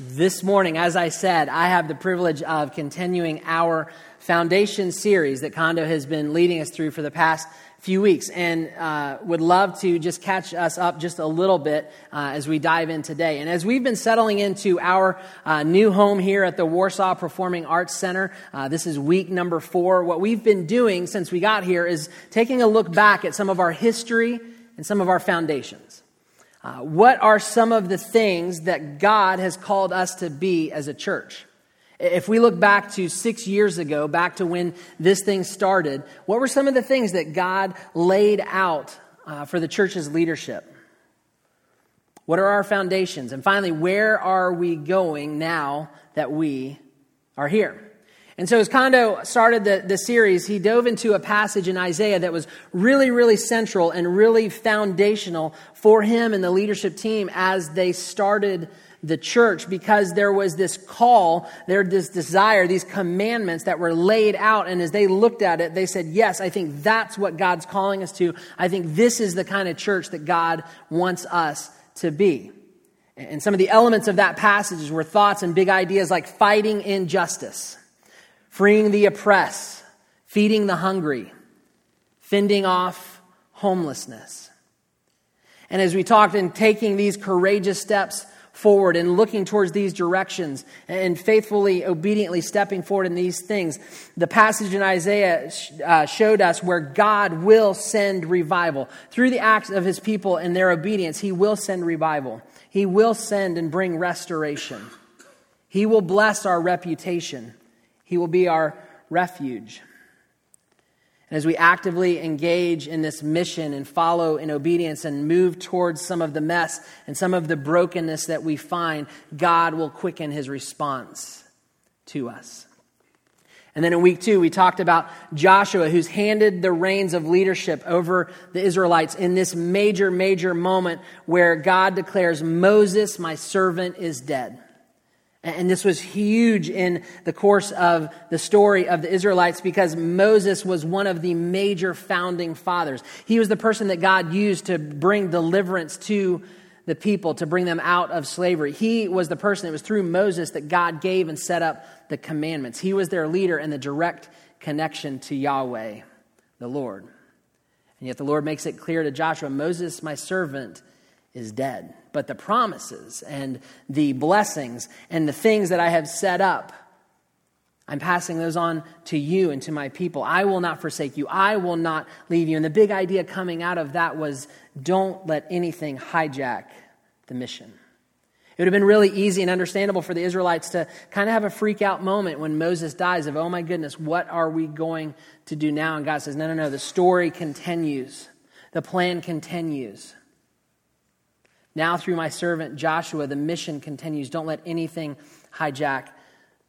This morning, as I said, I have the privilege of continuing our foundation series that Kondo has been leading us through for the past few weeks and uh, would love to just catch us up just a little bit uh, as we dive in today. And as we've been settling into our uh, new home here at the Warsaw Performing Arts Center, uh, this is week number four. What we've been doing since we got here is taking a look back at some of our history and some of our foundations. Uh, what are some of the things that God has called us to be as a church? If we look back to six years ago, back to when this thing started, what were some of the things that God laid out uh, for the church's leadership? What are our foundations? And finally, where are we going now that we are here? And so, as Kondo started the, the series, he dove into a passage in Isaiah that was really, really central and really foundational for him and the leadership team as they started the church because there was this call, there this desire, these commandments that were laid out. And as they looked at it, they said, Yes, I think that's what God's calling us to. I think this is the kind of church that God wants us to be. And some of the elements of that passage were thoughts and big ideas like fighting injustice freeing the oppressed, feeding the hungry, fending off homelessness. And as we talked in taking these courageous steps forward and looking towards these directions and faithfully, obediently stepping forward in these things, the passage in Isaiah uh, showed us where God will send revival. Through the acts of his people and their obedience, he will send revival. He will send and bring restoration. He will bless our reputation. He will be our refuge. And as we actively engage in this mission and follow in obedience and move towards some of the mess and some of the brokenness that we find, God will quicken his response to us. And then in week two, we talked about Joshua, who's handed the reins of leadership over the Israelites in this major, major moment where God declares, Moses, my servant, is dead. And this was huge in the course of the story of the Israelites because Moses was one of the major founding fathers. He was the person that God used to bring deliverance to the people, to bring them out of slavery. He was the person, it was through Moses that God gave and set up the commandments. He was their leader and the direct connection to Yahweh, the Lord. And yet the Lord makes it clear to Joshua Moses, my servant, is dead. But the promises and the blessings and the things that I have set up, I'm passing those on to you and to my people. I will not forsake you. I will not leave you. And the big idea coming out of that was don't let anything hijack the mission. It would have been really easy and understandable for the Israelites to kind of have a freak out moment when Moses dies of, oh my goodness, what are we going to do now? And God says, no, no, no, the story continues, the plan continues. Now, through my servant Joshua, the mission continues. Don't let anything hijack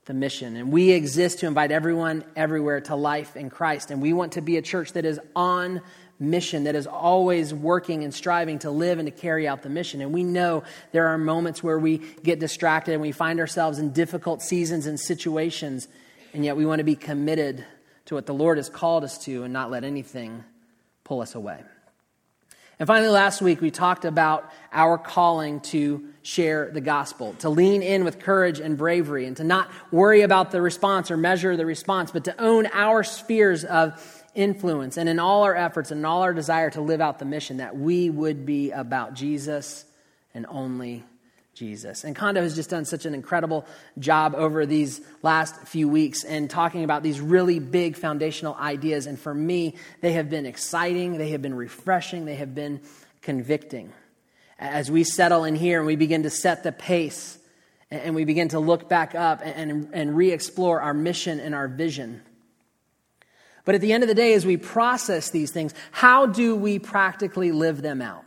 the mission. And we exist to invite everyone everywhere to life in Christ. And we want to be a church that is on mission, that is always working and striving to live and to carry out the mission. And we know there are moments where we get distracted and we find ourselves in difficult seasons and situations, and yet we want to be committed to what the Lord has called us to and not let anything pull us away. And finally, last week we talked about our calling to share the gospel, to lean in with courage and bravery, and to not worry about the response or measure the response, but to own our spheres of influence and in all our efforts and all our desire to live out the mission that we would be about Jesus and only Jesus. And Kondo has just done such an incredible job over these last few weeks and talking about these really big foundational ideas. And for me, they have been exciting, they have been refreshing, they have been convicting. As we settle in here and we begin to set the pace and we begin to look back up and, and re explore our mission and our vision. But at the end of the day, as we process these things, how do we practically live them out?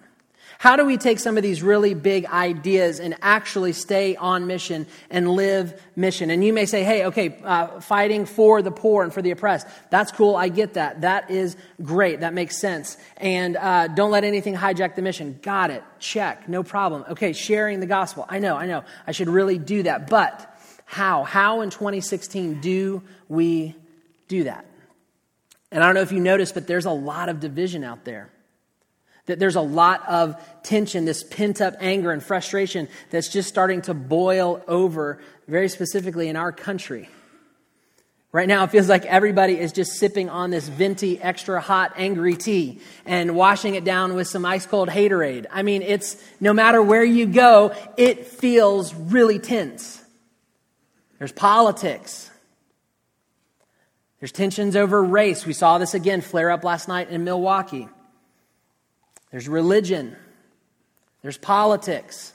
How do we take some of these really big ideas and actually stay on mission and live mission? And you may say, hey, okay, uh, fighting for the poor and for the oppressed. That's cool. I get that. That is great. That makes sense. And uh, don't let anything hijack the mission. Got it. Check. No problem. Okay, sharing the gospel. I know, I know. I should really do that. But how? How in 2016 do we do that? And I don't know if you noticed, but there's a lot of division out there. That there's a lot of tension, this pent up anger and frustration that's just starting to boil over, very specifically in our country. Right now, it feels like everybody is just sipping on this venti, extra hot, angry tea and washing it down with some ice cold haterade. I mean, it's no matter where you go, it feels really tense. There's politics. There's tensions over race. We saw this again flare up last night in Milwaukee. There's religion. There's politics.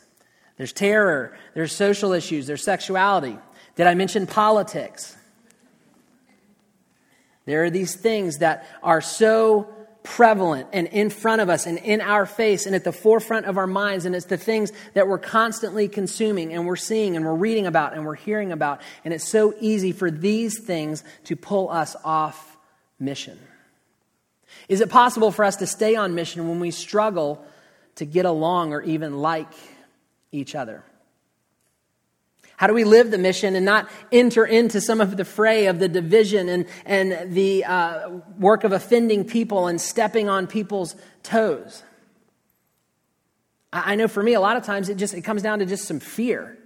There's terror. There's social issues. There's sexuality. Did I mention politics? There are these things that are so prevalent and in front of us and in our face and at the forefront of our minds. And it's the things that we're constantly consuming and we're seeing and we're reading about and we're hearing about. And it's so easy for these things to pull us off mission. Is it possible for us to stay on mission when we struggle to get along or even like each other? How do we live the mission and not enter into some of the fray of the division and, and the uh, work of offending people and stepping on people's toes? I know for me, a lot of times it just it comes down to just some fear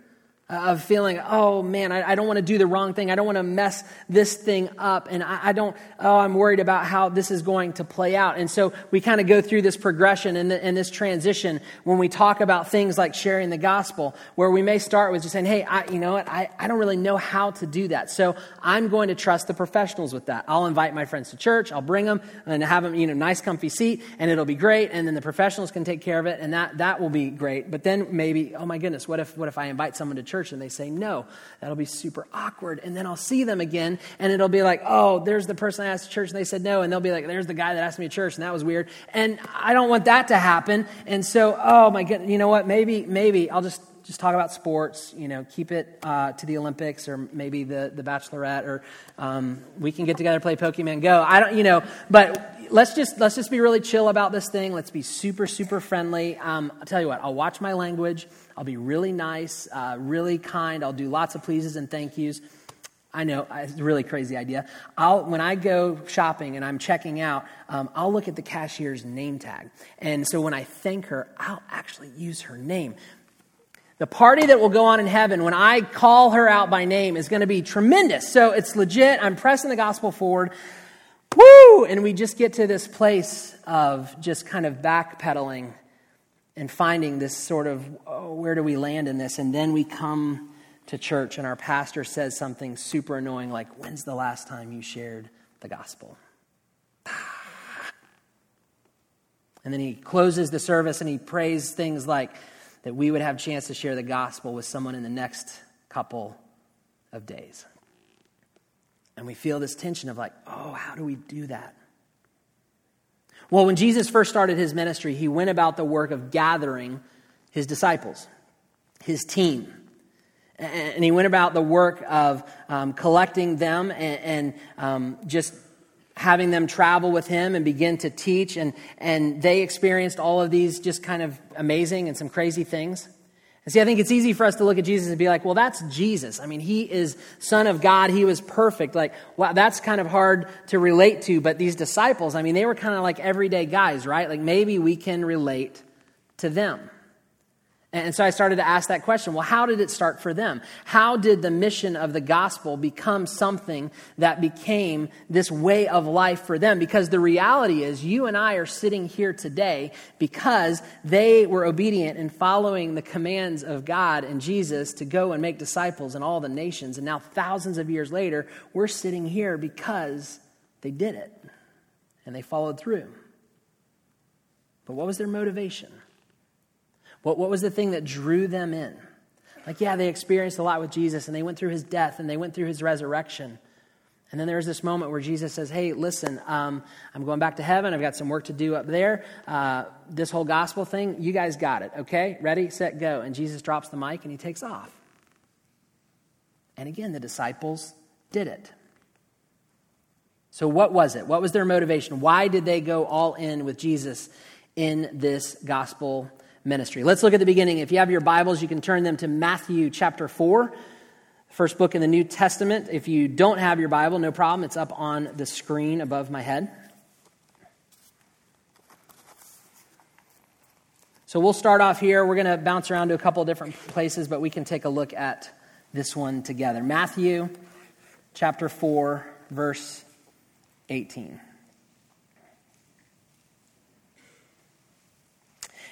of feeling, oh man, I, I don't want to do the wrong thing. I don't want to mess this thing up. And I, I, don't, oh, I'm worried about how this is going to play out. And so we kind of go through this progression and, and, this transition when we talk about things like sharing the gospel, where we may start with just saying, hey, I, you know what, I, I don't really know how to do that. So I'm going to trust the professionals with that. I'll invite my friends to church, I'll bring them and have them, you know, nice comfy seat, and it'll be great. And then the professionals can take care of it, and that, that will be great. But then maybe, oh my goodness, what if, what if I invite someone to church? Church and they say no. That'll be super awkward. And then I'll see them again and it'll be like, oh, there's the person I asked to church and they said no. And they'll be like, there's the guy that asked me to church and that was weird. And I don't want that to happen. And so, oh my goodness, you know what? Maybe, maybe I'll just just talk about sports, you know, keep it uh, to the Olympics or maybe the, the Bachelorette, or um, we can get together, play Pokemon Go. I don't, you know, but let's just let's just be really chill about this thing. Let's be super super friendly. Um, I'll tell you what, I'll watch my language. I'll be really nice, uh, really kind. I'll do lots of pleases and thank yous. I know it's a really crazy idea. I'll when I go shopping and I'm checking out, um, I'll look at the cashier's name tag, and so when I thank her, I'll actually use her name. The party that will go on in heaven when I call her out by name is going to be tremendous. So it's legit. I'm pressing the gospel forward. Woo! And we just get to this place of just kind of backpedaling and finding this sort of oh, where do we land in this? And then we come to church and our pastor says something super annoying like, When's the last time you shared the gospel? And then he closes the service and he prays things like that we would have a chance to share the gospel with someone in the next couple of days. And we feel this tension of like, oh, how do we do that? Well, when Jesus first started his ministry, he went about the work of gathering his disciples, his team. And he went about the work of um, collecting them and, and um, just having them travel with him and begin to teach. And, and they experienced all of these just kind of amazing and some crazy things. And see, I think it's easy for us to look at Jesus and be like, well, that's Jesus. I mean, he is Son of God. He was perfect. Like, wow, that's kind of hard to relate to. But these disciples, I mean, they were kind of like everyday guys, right? Like, maybe we can relate to them. And so I started to ask that question well, how did it start for them? How did the mission of the gospel become something that became this way of life for them? Because the reality is, you and I are sitting here today because they were obedient in following the commands of God and Jesus to go and make disciples in all the nations. And now, thousands of years later, we're sitting here because they did it and they followed through. But what was their motivation? What, what was the thing that drew them in? Like, yeah, they experienced a lot with Jesus and they went through his death and they went through his resurrection. And then there was this moment where Jesus says, Hey, listen, um, I'm going back to heaven. I've got some work to do up there. Uh, this whole gospel thing, you guys got it, okay? Ready, set, go. And Jesus drops the mic and he takes off. And again, the disciples did it. So, what was it? What was their motivation? Why did they go all in with Jesus in this gospel ministry. Let's look at the beginning. If you have your Bibles, you can turn them to Matthew chapter 4, first book in the New Testament. If you don't have your Bible, no problem. It's up on the screen above my head. So we'll start off here. We're going to bounce around to a couple of different places, but we can take a look at this one together. Matthew chapter 4, verse 18.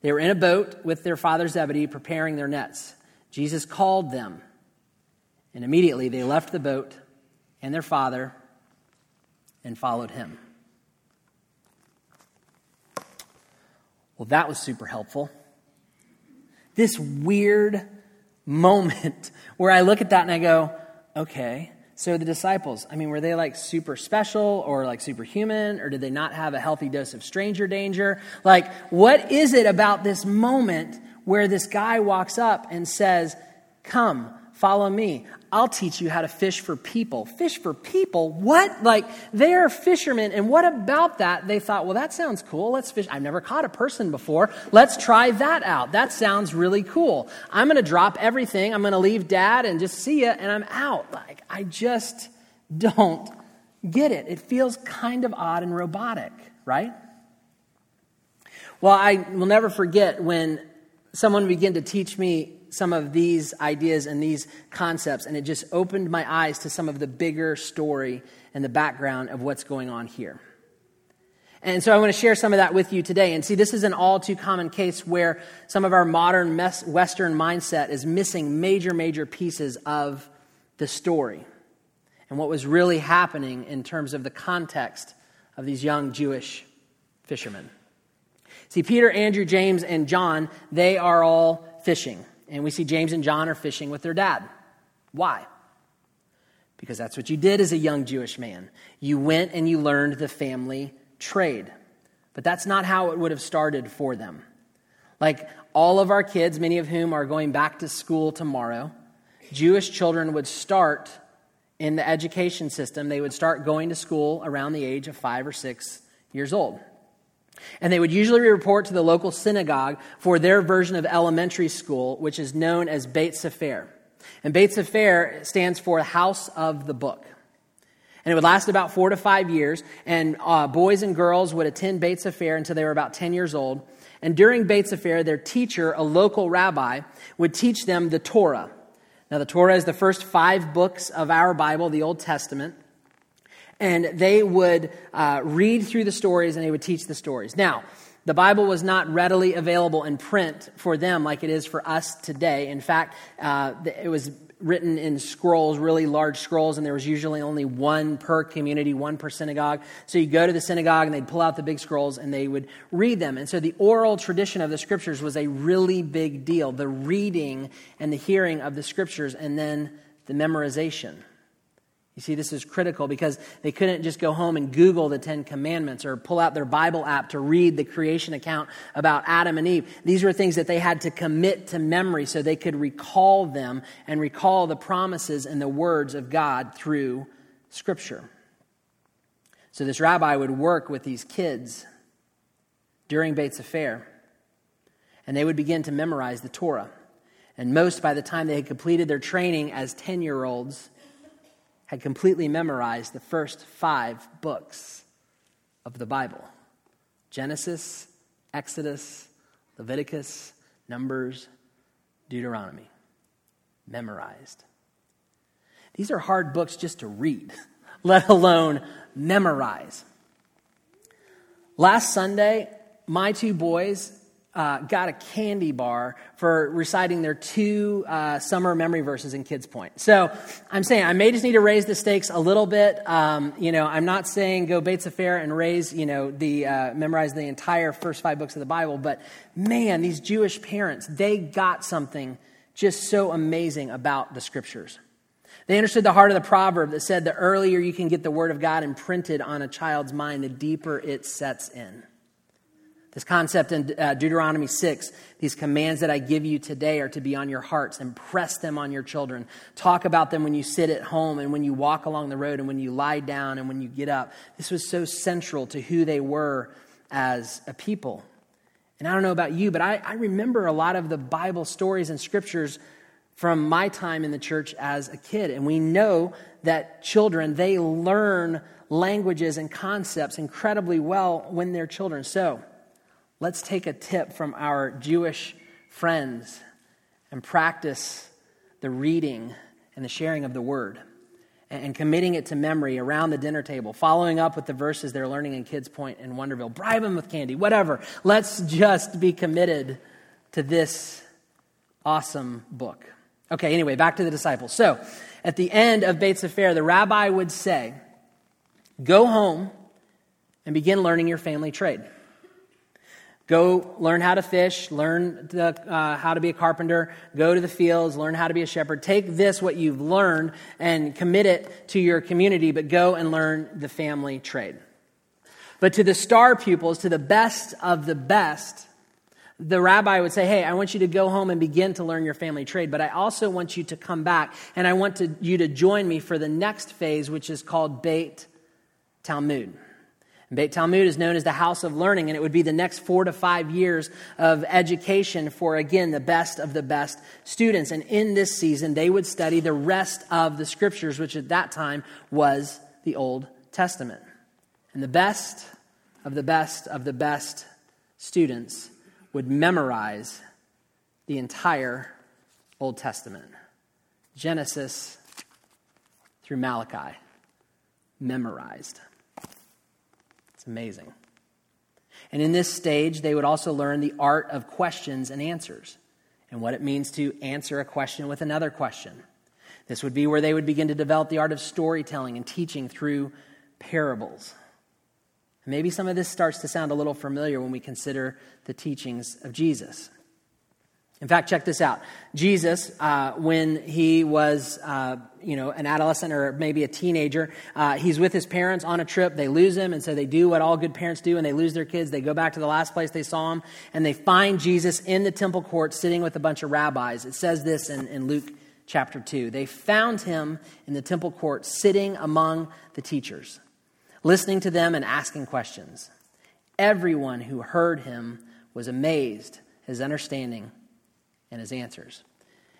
They were in a boat with their father Zebedee, preparing their nets. Jesus called them, and immediately they left the boat and their father and followed him. Well, that was super helpful this weird moment where I look at that and I go, okay, so the disciples, I mean, were they like super special or like superhuman or did they not have a healthy dose of stranger danger? Like, what is it about this moment where this guy walks up and says, Come, follow me. I'll teach you how to fish for people. Fish for people? What? Like, they are fishermen, and what about that? They thought, well, that sounds cool. Let's fish. I've never caught a person before. Let's try that out. That sounds really cool. I'm going to drop everything. I'm going to leave dad and just see you, and I'm out. Like, I just don't get it. It feels kind of odd and robotic, right? Well, I will never forget when someone began to teach me some of these ideas and these concepts, and it just opened my eyes to some of the bigger story and the background of what's going on here. And so I want to share some of that with you today. And see, this is an all too common case where some of our modern Western mindset is missing major, major pieces of the story and what was really happening in terms of the context of these young Jewish fishermen. See, Peter, Andrew, James, and John, they are all fishing. And we see James and John are fishing with their dad. Why? Because that's what you did as a young Jewish man. You went and you learned the family trade. But that's not how it would have started for them. Like all of our kids, many of whom are going back to school tomorrow, Jewish children would start in the education system. They would start going to school around the age of five or six years old. And they would usually report to the local synagogue for their version of elementary school, which is known as Beit Sefer. And Beit Sefer stands for House of the Book. And it would last about four to five years, and uh, boys and girls would attend Beit Sefer until they were about 10 years old. And during Beit Sefer, their teacher, a local rabbi, would teach them the Torah. Now, the Torah is the first five books of our Bible, the Old Testament and they would uh, read through the stories and they would teach the stories. Now, the Bible was not readily available in print for them like it is for us today. In fact, uh, it was written in scrolls, really large scrolls, and there was usually only one per community, one per synagogue. So you go to the synagogue and they'd pull out the big scrolls and they would read them. And so the oral tradition of the scriptures was a really big deal the reading and the hearing of the scriptures, and then the memorization. You see, this is critical because they couldn't just go home and Google the Ten Commandments or pull out their Bible app to read the creation account about Adam and Eve. These were things that they had to commit to memory so they could recall them and recall the promises and the words of God through Scripture. So this rabbi would work with these kids during Beit Sefer, and they would begin to memorize the Torah. And most, by the time they had completed their training as 10 year olds, had completely memorized the first five books of the Bible Genesis, Exodus, Leviticus, Numbers, Deuteronomy. Memorized. These are hard books just to read, let alone memorize. Last Sunday, my two boys uh, got a candy bar for reciting their two uh, summer memory verses in Kids Point. So I'm saying I may just need to raise the stakes a little bit. Um, you know, I'm not saying go Beit Sefer and raise, you know, the uh, memorize the entire first five books of the Bible, but man, these Jewish parents, they got something just so amazing about the scriptures. They understood the heart of the proverb that said the earlier you can get the word of God imprinted on a child's mind, the deeper it sets in. This concept in uh, Deuteronomy 6, these commands that I give you today are to be on your hearts. Impress them on your children. Talk about them when you sit at home and when you walk along the road and when you lie down and when you get up. This was so central to who they were as a people. And I don't know about you, but I, I remember a lot of the Bible stories and scriptures from my time in the church as a kid. And we know that children, they learn languages and concepts incredibly well when they're children. So let's take a tip from our Jewish friends and practice the reading and the sharing of the word and committing it to memory around the dinner table, following up with the verses they're learning in Kids Point in Wonderville. Bribe them with candy, whatever. Let's just be committed to this awesome book. Okay, anyway, back to the disciples. So, at the end of Beit Sefer, the rabbi would say, Go home and begin learning your family trade. Go learn how to fish, learn the, uh, how to be a carpenter, go to the fields, learn how to be a shepherd. Take this, what you've learned, and commit it to your community, but go and learn the family trade. But to the star pupils, to the best of the best, the rabbi would say, Hey, I want you to go home and begin to learn your family trade, but I also want you to come back and I want to, you to join me for the next phase, which is called Beit Talmud. Beit Talmud is known as the house of learning, and it would be the next four to five years of education for, again, the best of the best students. And in this season, they would study the rest of the scriptures, which at that time was the Old Testament. And the best of the best of the best students would memorize the entire Old Testament Genesis through Malachi, memorized amazing. And in this stage, they would also learn the art of questions and answers and what it means to answer a question with another question. This would be where they would begin to develop the art of storytelling and teaching through parables. Maybe some of this starts to sound a little familiar when we consider the teachings of Jesus. In fact, check this out. Jesus, uh, when he was, uh, you know, an adolescent or maybe a teenager, uh, he's with his parents on a trip. They lose him, and so they do what all good parents do, and they lose their kids. They go back to the last place they saw him, and they find Jesus in the temple court sitting with a bunch of rabbis. It says this in, in Luke chapter 2. They found him in the temple court sitting among the teachers, listening to them and asking questions. Everyone who heard him was amazed, his understanding and his answers.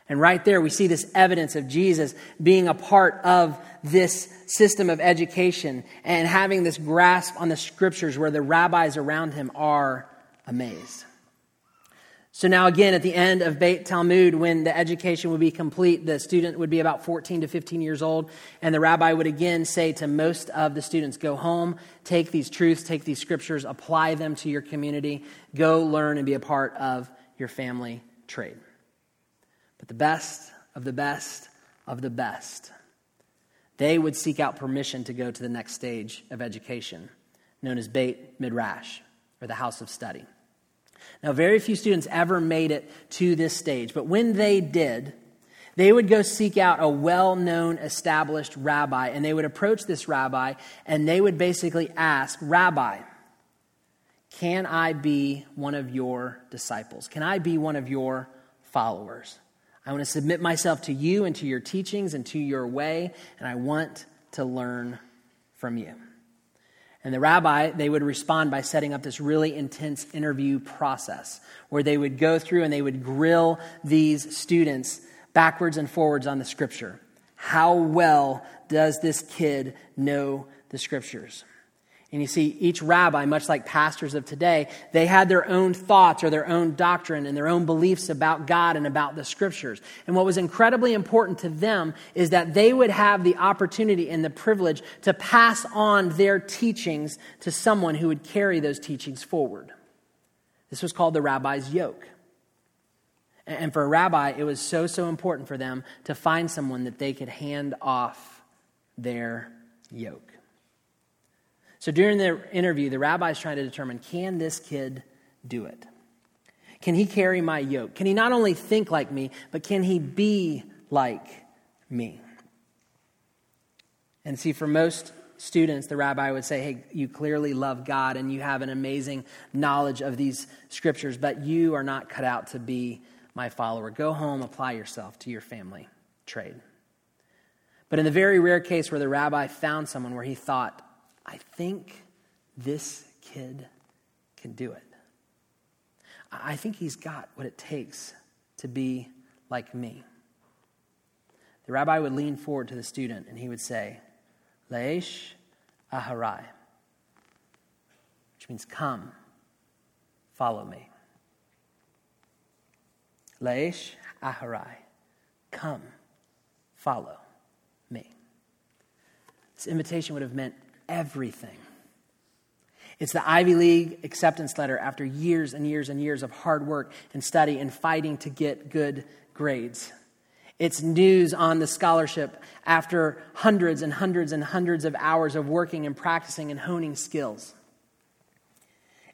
And right there, we see this evidence of Jesus being a part of this system of education and having this grasp on the scriptures where the rabbis around him are amazed. So now, again, at the end of Beit Talmud, when the education would be complete, the student would be about 14 to 15 years old, and the rabbi would again say to most of the students, Go home, take these truths, take these scriptures, apply them to your community, go learn and be a part of your family trade. But the best of the best of the best, they would seek out permission to go to the next stage of education, known as Beit Midrash, or the house of study. Now, very few students ever made it to this stage, but when they did, they would go seek out a well known, established rabbi, and they would approach this rabbi, and they would basically ask, Rabbi, can I be one of your disciples? Can I be one of your followers? I want to submit myself to you and to your teachings and to your way, and I want to learn from you. And the rabbi, they would respond by setting up this really intense interview process where they would go through and they would grill these students backwards and forwards on the scripture. How well does this kid know the scriptures? And you see, each rabbi, much like pastors of today, they had their own thoughts or their own doctrine and their own beliefs about God and about the scriptures. And what was incredibly important to them is that they would have the opportunity and the privilege to pass on their teachings to someone who would carry those teachings forward. This was called the rabbi's yoke. And for a rabbi, it was so, so important for them to find someone that they could hand off their yoke. So during the interview, the rabbi is trying to determine can this kid do it? Can he carry my yoke? Can he not only think like me, but can he be like me? And see, for most students, the rabbi would say, Hey, you clearly love God and you have an amazing knowledge of these scriptures, but you are not cut out to be my follower. Go home, apply yourself to your family trade. But in the very rare case where the rabbi found someone where he thought, I think this kid can do it. I think he's got what it takes to be like me. The rabbi would lean forward to the student and he would say, Leish aharai, which means come, follow me. Leish aharai, come, follow me. This invitation would have meant everything. It's the Ivy League acceptance letter after years and years and years of hard work and study and fighting to get good grades. It's news on the scholarship after hundreds and hundreds and hundreds of hours of working and practicing and honing skills.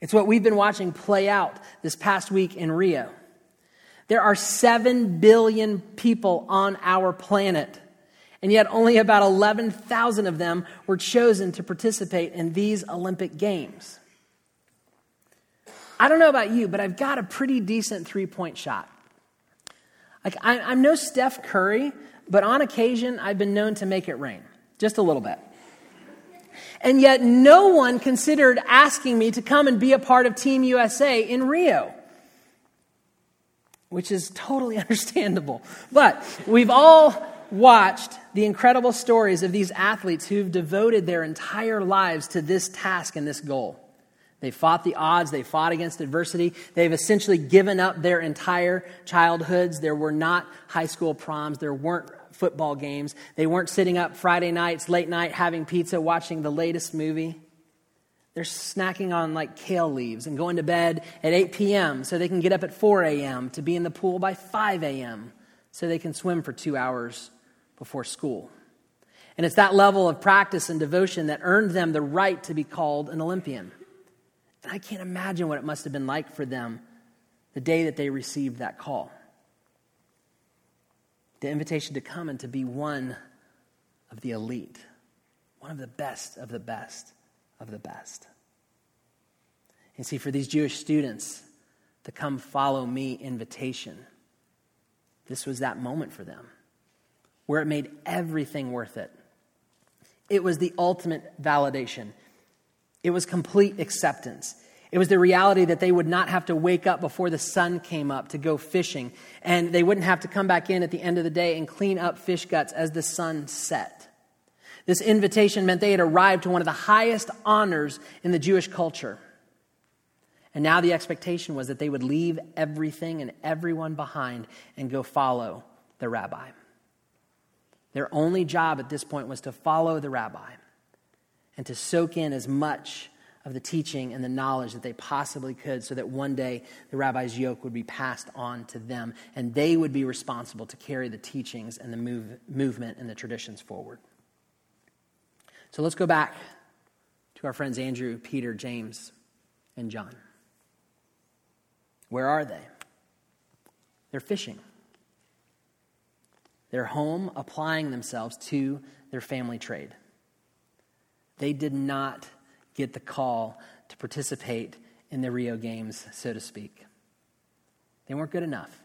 It's what we've been watching play out this past week in Rio. There are 7 billion people on our planet, and yet only about 11,000 of them were chosen to participate in these Olympic Games. I don't know about you, but I've got a pretty decent three point shot. Like, I, I'm no Steph Curry, but on occasion, I've been known to make it rain, just a little bit. And yet, no one considered asking me to come and be a part of Team USA in Rio, which is totally understandable. But we've all watched the incredible stories of these athletes who've devoted their entire lives to this task and this goal. They fought the odds, they fought against adversity. They've essentially given up their entire childhoods. There were not high school proms, there weren't football games. They weren't sitting up Friday nights, late night, having pizza, watching the latest movie. They're snacking on like kale leaves and going to bed at 8 p.m. so they can get up at 4 a.m. to be in the pool by 5 a.m. so they can swim for two hours before school. And it's that level of practice and devotion that earned them the right to be called an Olympian. And I can't imagine what it must have been like for them the day that they received that call. The invitation to come and to be one of the elite, one of the best of the best of the best. And see, for these Jewish students, the come follow me invitation, this was that moment for them where it made everything worth it. It was the ultimate validation. It was complete acceptance. It was the reality that they would not have to wake up before the sun came up to go fishing, and they wouldn't have to come back in at the end of the day and clean up fish guts as the sun set. This invitation meant they had arrived to one of the highest honors in the Jewish culture. And now the expectation was that they would leave everything and everyone behind and go follow the rabbi. Their only job at this point was to follow the rabbi and to soak in as much of the teaching and the knowledge that they possibly could so that one day the rabbi's yoke would be passed on to them and they would be responsible to carry the teachings and the move, movement and the traditions forward. So let's go back to our friends Andrew, Peter, James, and John. Where are they? They're fishing. They're home applying themselves to their family trade. They did not get the call to participate in the Rio Games, so to speak. They weren't good enough.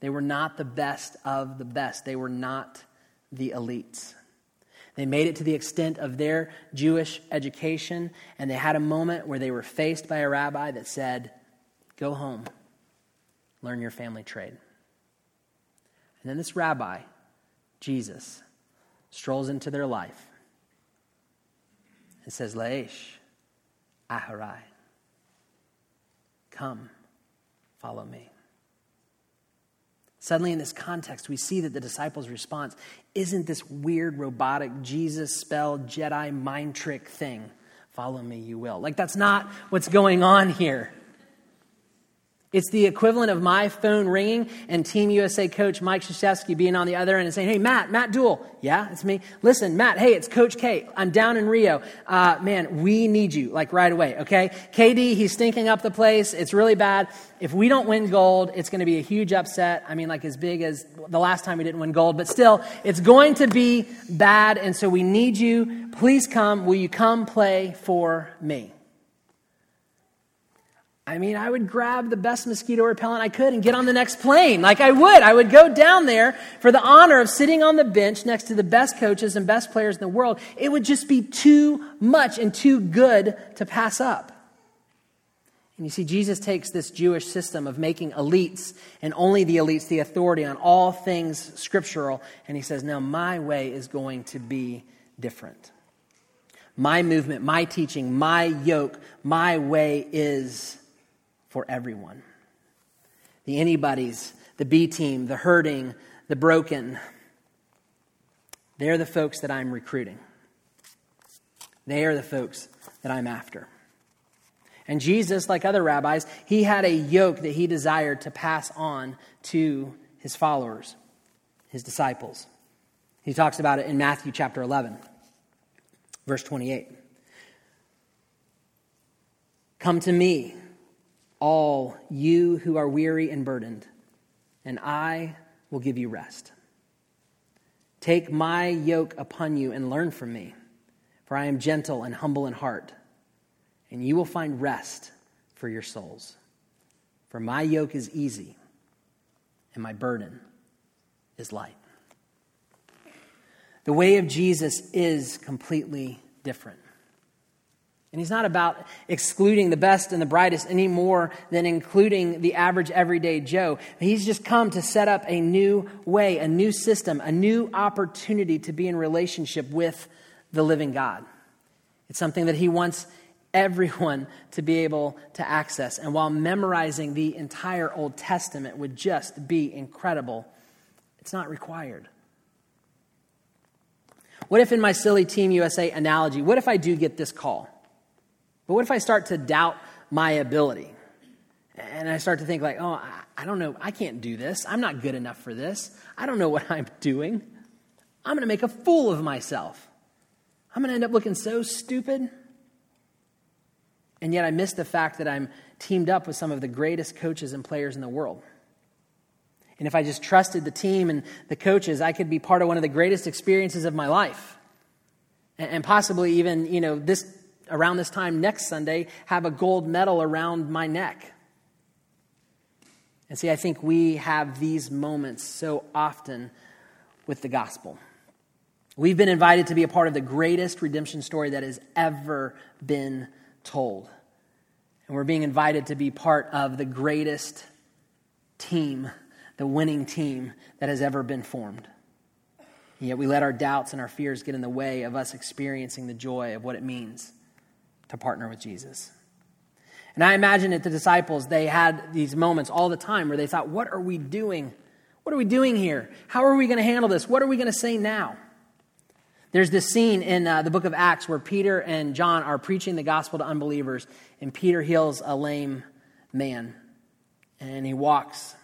They were not the best of the best. They were not the elites. They made it to the extent of their Jewish education, and they had a moment where they were faced by a rabbi that said, Go home, learn your family trade. And then this rabbi, Jesus, strolls into their life and says, Laish, Aharai, come, follow me. Suddenly, in this context, we see that the disciples' response isn't this weird, robotic, Jesus spell, Jedi mind trick thing. Follow me, you will. Like, that's not what's going on here. It's the equivalent of my phone ringing and Team USA coach Mike Krzyzewski being on the other end and saying, Hey, Matt, Matt Deuel. Yeah, it's me. Listen, Matt, hey, it's Coach K. I'm down in Rio. Uh, man, we need you, like right away, okay? KD, he's stinking up the place. It's really bad. If we don't win gold, it's going to be a huge upset. I mean, like as big as the last time we didn't win gold, but still, it's going to be bad. And so we need you. Please come. Will you come play for me? I mean, I would grab the best mosquito repellent I could and get on the next plane. Like I would. I would go down there for the honor of sitting on the bench next to the best coaches and best players in the world. It would just be too much and too good to pass up. And you see, Jesus takes this Jewish system of making elites and only the elites the authority on all things scriptural, and he says, Now my way is going to be different. My movement, my teaching, my yoke, my way is for everyone. The anybody's, the B team, the hurting, the broken. They're the folks that I'm recruiting. They are the folks that I'm after. And Jesus, like other rabbis, he had a yoke that he desired to pass on to his followers, his disciples. He talks about it in Matthew chapter 11, verse 28. Come to me, all you who are weary and burdened, and I will give you rest. Take my yoke upon you and learn from me, for I am gentle and humble in heart, and you will find rest for your souls. For my yoke is easy, and my burden is light. The way of Jesus is completely different. And he's not about excluding the best and the brightest any more than including the average everyday Joe. He's just come to set up a new way, a new system, a new opportunity to be in relationship with the living God. It's something that he wants everyone to be able to access. And while memorizing the entire Old Testament would just be incredible, it's not required. What if, in my silly Team USA analogy, what if I do get this call? But what if I start to doubt my ability? And I start to think, like, oh, I don't know, I can't do this. I'm not good enough for this. I don't know what I'm doing. I'm going to make a fool of myself. I'm going to end up looking so stupid. And yet I miss the fact that I'm teamed up with some of the greatest coaches and players in the world. And if I just trusted the team and the coaches, I could be part of one of the greatest experiences of my life. And possibly even, you know, this around this time next Sunday, have a gold medal around my neck. And see, I think we have these moments so often with the gospel. We've been invited to be a part of the greatest redemption story that has ever been told. And we're being invited to be part of the greatest team, the winning team that has ever been formed. And yet we let our doubts and our fears get in the way of us experiencing the joy of what it means to partner with Jesus. And I imagine that the disciples, they had these moments all the time where they thought, what are we doing? What are we doing here? How are we going to handle this? What are we going to say now? There's this scene in uh, the book of Acts where Peter and John are preaching the gospel to unbelievers, and Peter heals a lame man. And he walks,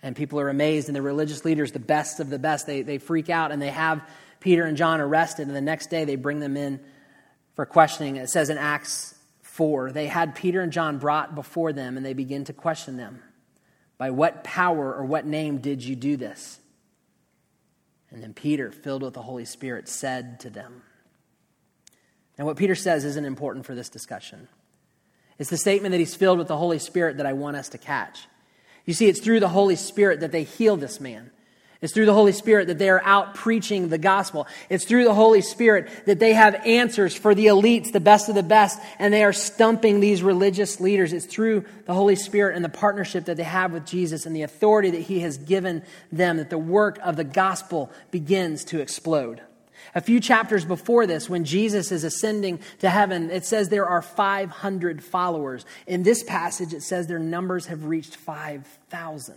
and people are amazed, and the religious leaders, the best of the best, they, they freak out and they have Peter and John arrested, and the next day they bring them in for questioning. It says in Acts 4 they had Peter and John brought before them, and they begin to question them. By what power or what name did you do this? And then Peter, filled with the Holy Spirit, said to them. Now, what Peter says isn't important for this discussion. It's the statement that he's filled with the Holy Spirit that I want us to catch. You see, it's through the Holy Spirit that they heal this man. It's through the Holy Spirit that they are out preaching the gospel. It's through the Holy Spirit that they have answers for the elites, the best of the best, and they are stumping these religious leaders. It's through the Holy Spirit and the partnership that they have with Jesus and the authority that He has given them that the work of the gospel begins to explode. A few chapters before this, when Jesus is ascending to heaven, it says there are 500 followers. In this passage, it says their numbers have reached 5,000.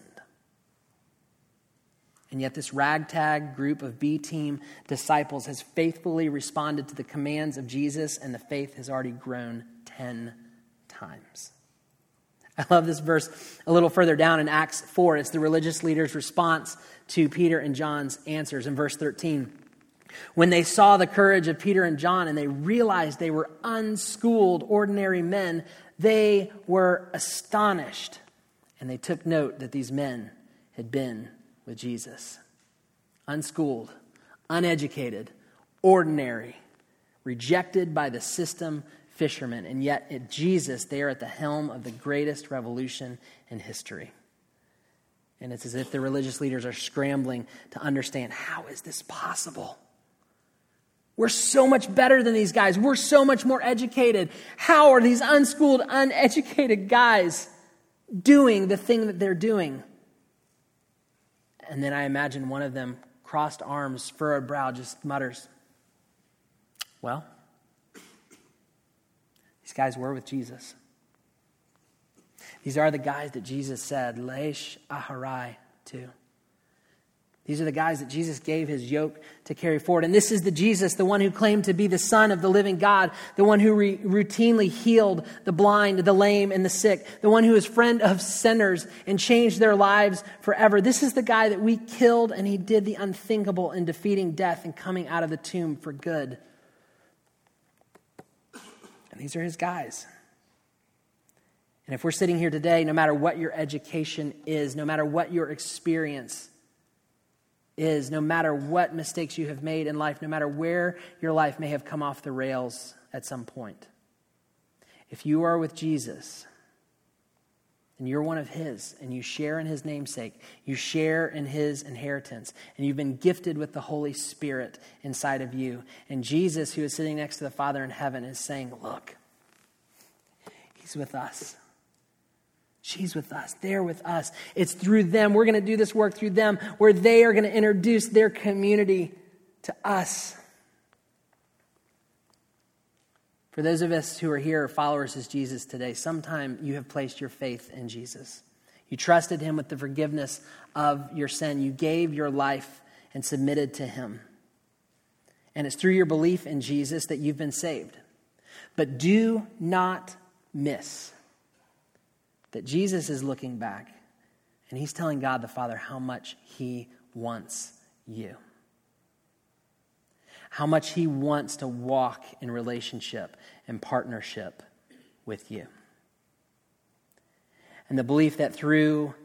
And yet, this ragtag group of B team disciples has faithfully responded to the commands of Jesus, and the faith has already grown 10 times. I love this verse a little further down in Acts 4. It's the religious leaders' response to Peter and John's answers in verse 13. When they saw the courage of Peter and John and they realized they were unschooled, ordinary men, they were astonished. And they took note that these men had been with Jesus. Unschooled, uneducated, ordinary, rejected by the system fishermen. And yet, at Jesus, they are at the helm of the greatest revolution in history. And it's as if the religious leaders are scrambling to understand how is this possible? We're so much better than these guys. We're so much more educated. How are these unschooled, uneducated guys doing the thing that they're doing? And then I imagine one of them, crossed arms, furrowed brow, just mutters, Well, these guys were with Jesus. These are the guys that Jesus said, Leish Aharai, to. These are the guys that Jesus gave his yoke to carry forward. And this is the Jesus, the one who claimed to be the Son of the living God, the one who re- routinely healed the blind, the lame, and the sick, the one who is friend of sinners and changed their lives forever. This is the guy that we killed, and he did the unthinkable in defeating death and coming out of the tomb for good. And these are his guys. And if we're sitting here today, no matter what your education is, no matter what your experience is, no matter what mistakes you have made in life, no matter where your life may have come off the rails at some point, if you are with Jesus, and you're one of His, and you share in His namesake, you share in His inheritance, and you've been gifted with the Holy Spirit inside of you. And Jesus, who is sitting next to the Father in heaven, is saying, Look, He's with us. She's with us. They're with us. It's through them. We're going to do this work through them, where they are going to introduce their community to us. For those of us who are here, followers of Jesus today, sometime you have placed your faith in Jesus. You trusted him with the forgiveness of your sin. You gave your life and submitted to him. And it's through your belief in Jesus that you've been saved. But do not miss that Jesus is looking back and he's telling God the Father how much he wants you how much He wants to walk in relationship and partnership with you. And the belief that through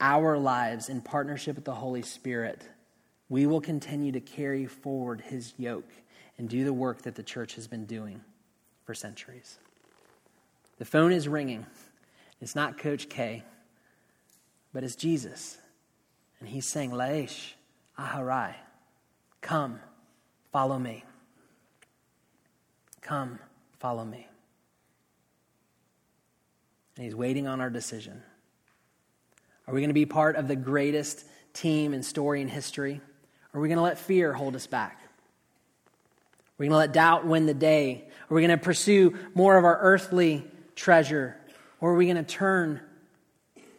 our lives in partnership with the Holy Spirit, we will continue to carry forward His yoke and do the work that the church has been doing for centuries. The phone is ringing. It's not Coach K, but it's Jesus. And he's saying, Laish, Aharai, come. Follow me. Come, follow me. And he's waiting on our decision. Are we going to be part of the greatest team and story in history? Or are we going to let fear hold us back? Are we going to let doubt win the day? Are we going to pursue more of our earthly treasure? Or are we going to turn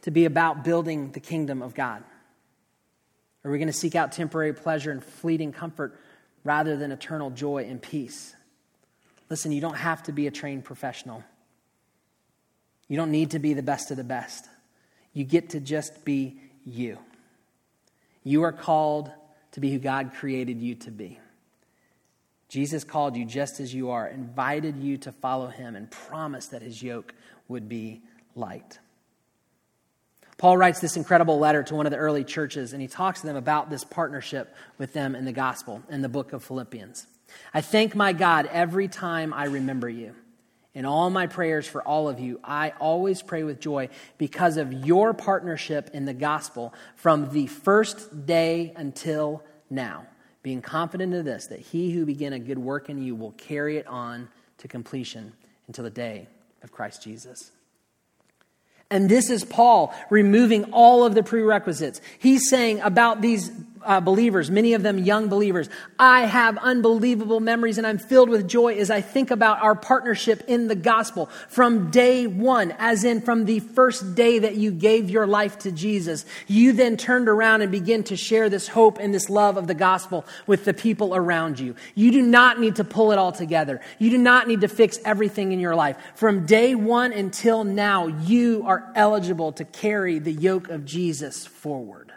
to be about building the kingdom of God? Are we going to seek out temporary pleasure and fleeting comfort rather than eternal joy and peace. Listen, you don't have to be a trained professional. You don't need to be the best of the best. You get to just be you. You are called to be who God created you to be. Jesus called you just as you are, invited you to follow him, and promised that his yoke would be light. Paul writes this incredible letter to one of the early churches, and he talks to them about this partnership with them in the gospel in the book of Philippians. I thank my God every time I remember you. In all my prayers for all of you, I always pray with joy because of your partnership in the gospel from the first day until now, being confident of this, that he who began a good work in you will carry it on to completion until the day of Christ Jesus. And this is Paul removing all of the prerequisites. He's saying about these uh, believers, many of them young believers. I have unbelievable memories and I'm filled with joy as I think about our partnership in the gospel from day one, as in from the first day that you gave your life to Jesus. You then turned around and begin to share this hope and this love of the gospel with the people around you. You do not need to pull it all together. You do not need to fix everything in your life. From day one until now, you are eligible to carry the yoke of Jesus forward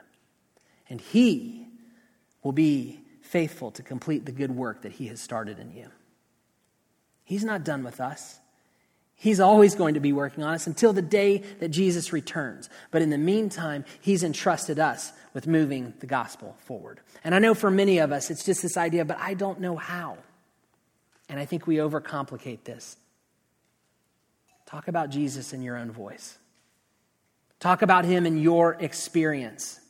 and He will be faithful to complete the good work that He has started in you. He's not done with us. He's always going to be working on us until the day that Jesus returns. But in the meantime, He's entrusted us with moving the gospel forward. And I know for many of us, it's just this idea, but I don't know how. And I think we overcomplicate this. Talk about Jesus in your own voice, talk about Him in your experience.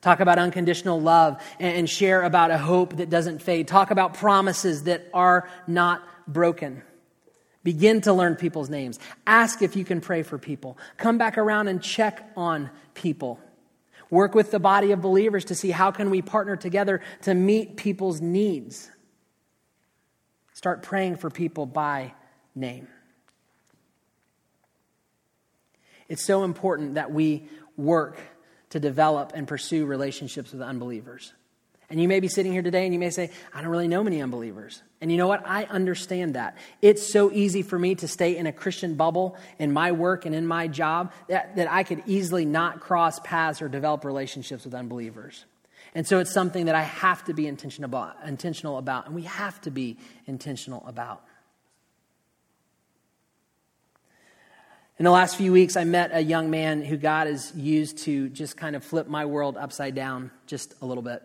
Talk about unconditional love and share about a hope that doesn't fade. Talk about promises that are not broken. Begin to learn people's names. Ask if you can pray for people. Come back around and check on people. Work with the body of believers to see how can we partner together to meet people's needs. Start praying for people by name. It's so important that we work to develop and pursue relationships with unbelievers. And you may be sitting here today and you may say, I don't really know many unbelievers. And you know what? I understand that. It's so easy for me to stay in a Christian bubble in my work and in my job that, that I could easily not cross paths or develop relationships with unbelievers. And so it's something that I have to be intentional about, intentional about and we have to be intentional about. In the last few weeks, I met a young man who God has used to just kind of flip my world upside down just a little bit.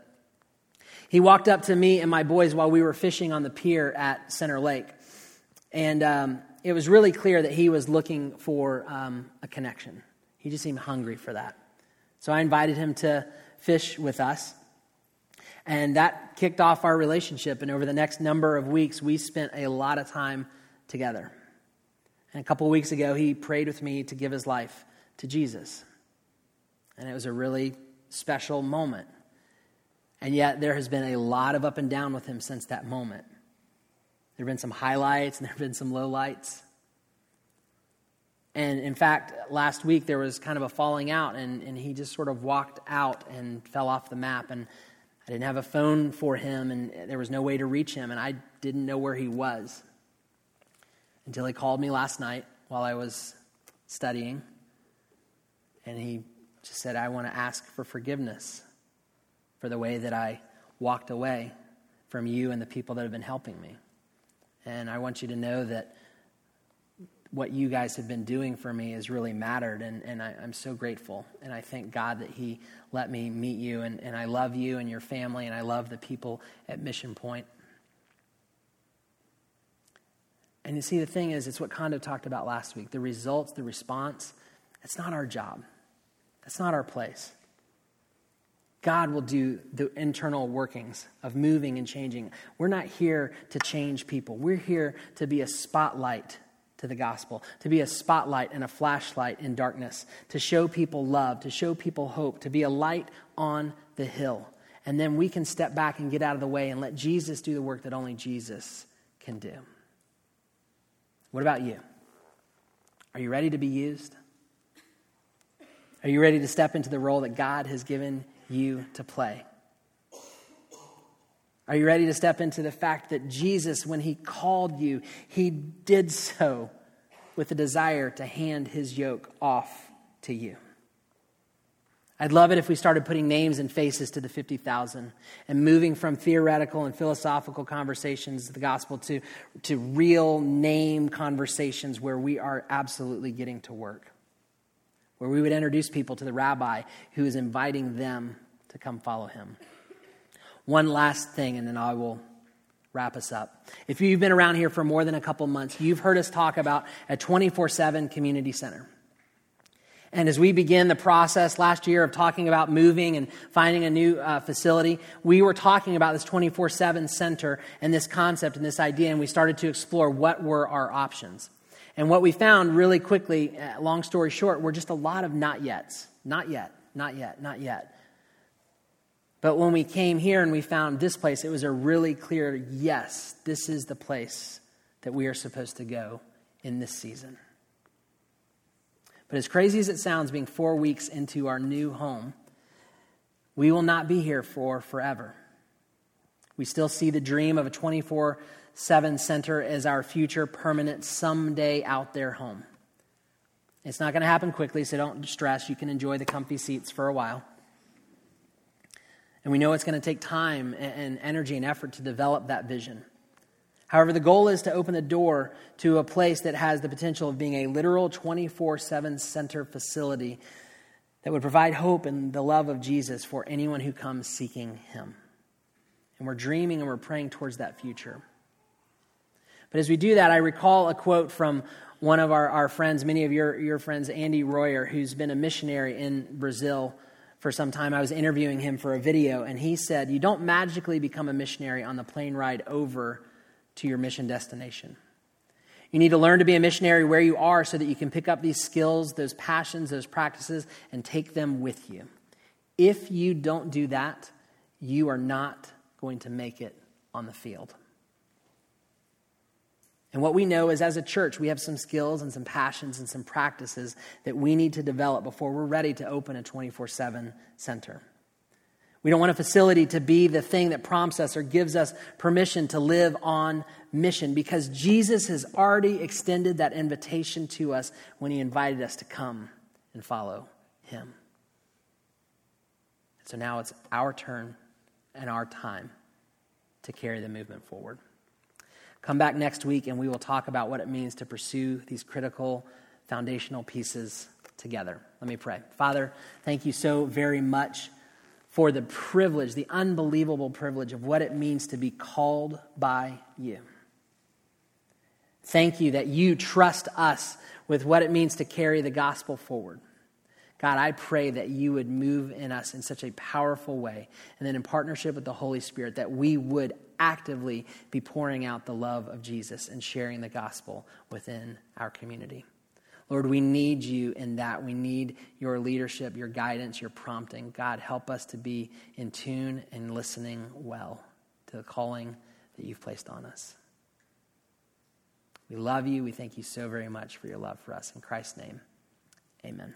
He walked up to me and my boys while we were fishing on the pier at Center Lake. And um, it was really clear that he was looking for um, a connection. He just seemed hungry for that. So I invited him to fish with us. And that kicked off our relationship. And over the next number of weeks, we spent a lot of time together. And a couple weeks ago, he prayed with me to give his life to Jesus. And it was a really special moment. And yet, there has been a lot of up and down with him since that moment. There have been some highlights and there have been some lowlights. And in fact, last week there was kind of a falling out, and, and he just sort of walked out and fell off the map. And I didn't have a phone for him, and there was no way to reach him, and I didn't know where he was until he called me last night while I was studying. And he just said, I want to ask for forgiveness for the way that I walked away from you and the people that have been helping me. And I want you to know that what you guys have been doing for me has really mattered, and, and I, am so grateful. And I thank God that He let me meet you, and, and I love you and your family, and I love the people at Mission Point. And you see, the thing is, it's what Kondo talked about last week the results, the response. It's not our job, that's not our place. God will do the internal workings of moving and changing. We're not here to change people. We're here to be a spotlight to the gospel, to be a spotlight and a flashlight in darkness, to show people love, to show people hope, to be a light on the hill. And then we can step back and get out of the way and let Jesus do the work that only Jesus can do. What about you? Are you ready to be used? Are you ready to step into the role that God has given you to play? Are you ready to step into the fact that Jesus, when he called you, he did so with a desire to hand his yoke off to you? I'd love it if we started putting names and faces to the 50,000 and moving from theoretical and philosophical conversations of the gospel to, to real name conversations where we are absolutely getting to work. Where we would introduce people to the rabbi who is inviting them to come follow him. One last thing, and then I will wrap us up. If you've been around here for more than a couple months, you've heard us talk about a 24 7 community center. And as we began the process last year of talking about moving and finding a new uh, facility, we were talking about this 24 7 center and this concept and this idea, and we started to explore what were our options. And what we found really quickly, uh, long story short, were just a lot of not yets. Not yet, not yet, not yet. But when we came here and we found this place, it was a really clear yes, this is the place that we are supposed to go in this season. But as crazy as it sounds, being four weeks into our new home, we will not be here for forever. We still see the dream of a 24 7 center as our future permanent someday out there home. It's not going to happen quickly, so don't stress. You can enjoy the comfy seats for a while. And we know it's going to take time and energy and effort to develop that vision. However, the goal is to open the door to a place that has the potential of being a literal 24 7 center facility that would provide hope and the love of Jesus for anyone who comes seeking Him. And we're dreaming and we're praying towards that future. But as we do that, I recall a quote from one of our, our friends, many of your, your friends, Andy Royer, who's been a missionary in Brazil for some time. I was interviewing him for a video, and he said, You don't magically become a missionary on the plane ride over to your mission destination. You need to learn to be a missionary where you are so that you can pick up these skills, those passions, those practices, and take them with you. If you don't do that, you are not going to make it on the field. And what we know is as a church, we have some skills and some passions and some practices that we need to develop before we're ready to open a 24 7 center. We don't want a facility to be the thing that prompts us or gives us permission to live on mission because Jesus has already extended that invitation to us when he invited us to come and follow him. So now it's our turn and our time to carry the movement forward. Come back next week and we will talk about what it means to pursue these critical foundational pieces together. Let me pray. Father, thank you so very much for the privilege, the unbelievable privilege of what it means to be called by you. Thank you that you trust us with what it means to carry the gospel forward. God, I pray that you would move in us in such a powerful way, and then in partnership with the Holy Spirit, that we would actively be pouring out the love of Jesus and sharing the gospel within our community. Lord, we need you in that. We need your leadership, your guidance, your prompting. God, help us to be in tune and listening well to the calling that you've placed on us. We love you. We thank you so very much for your love for us. In Christ's name, amen.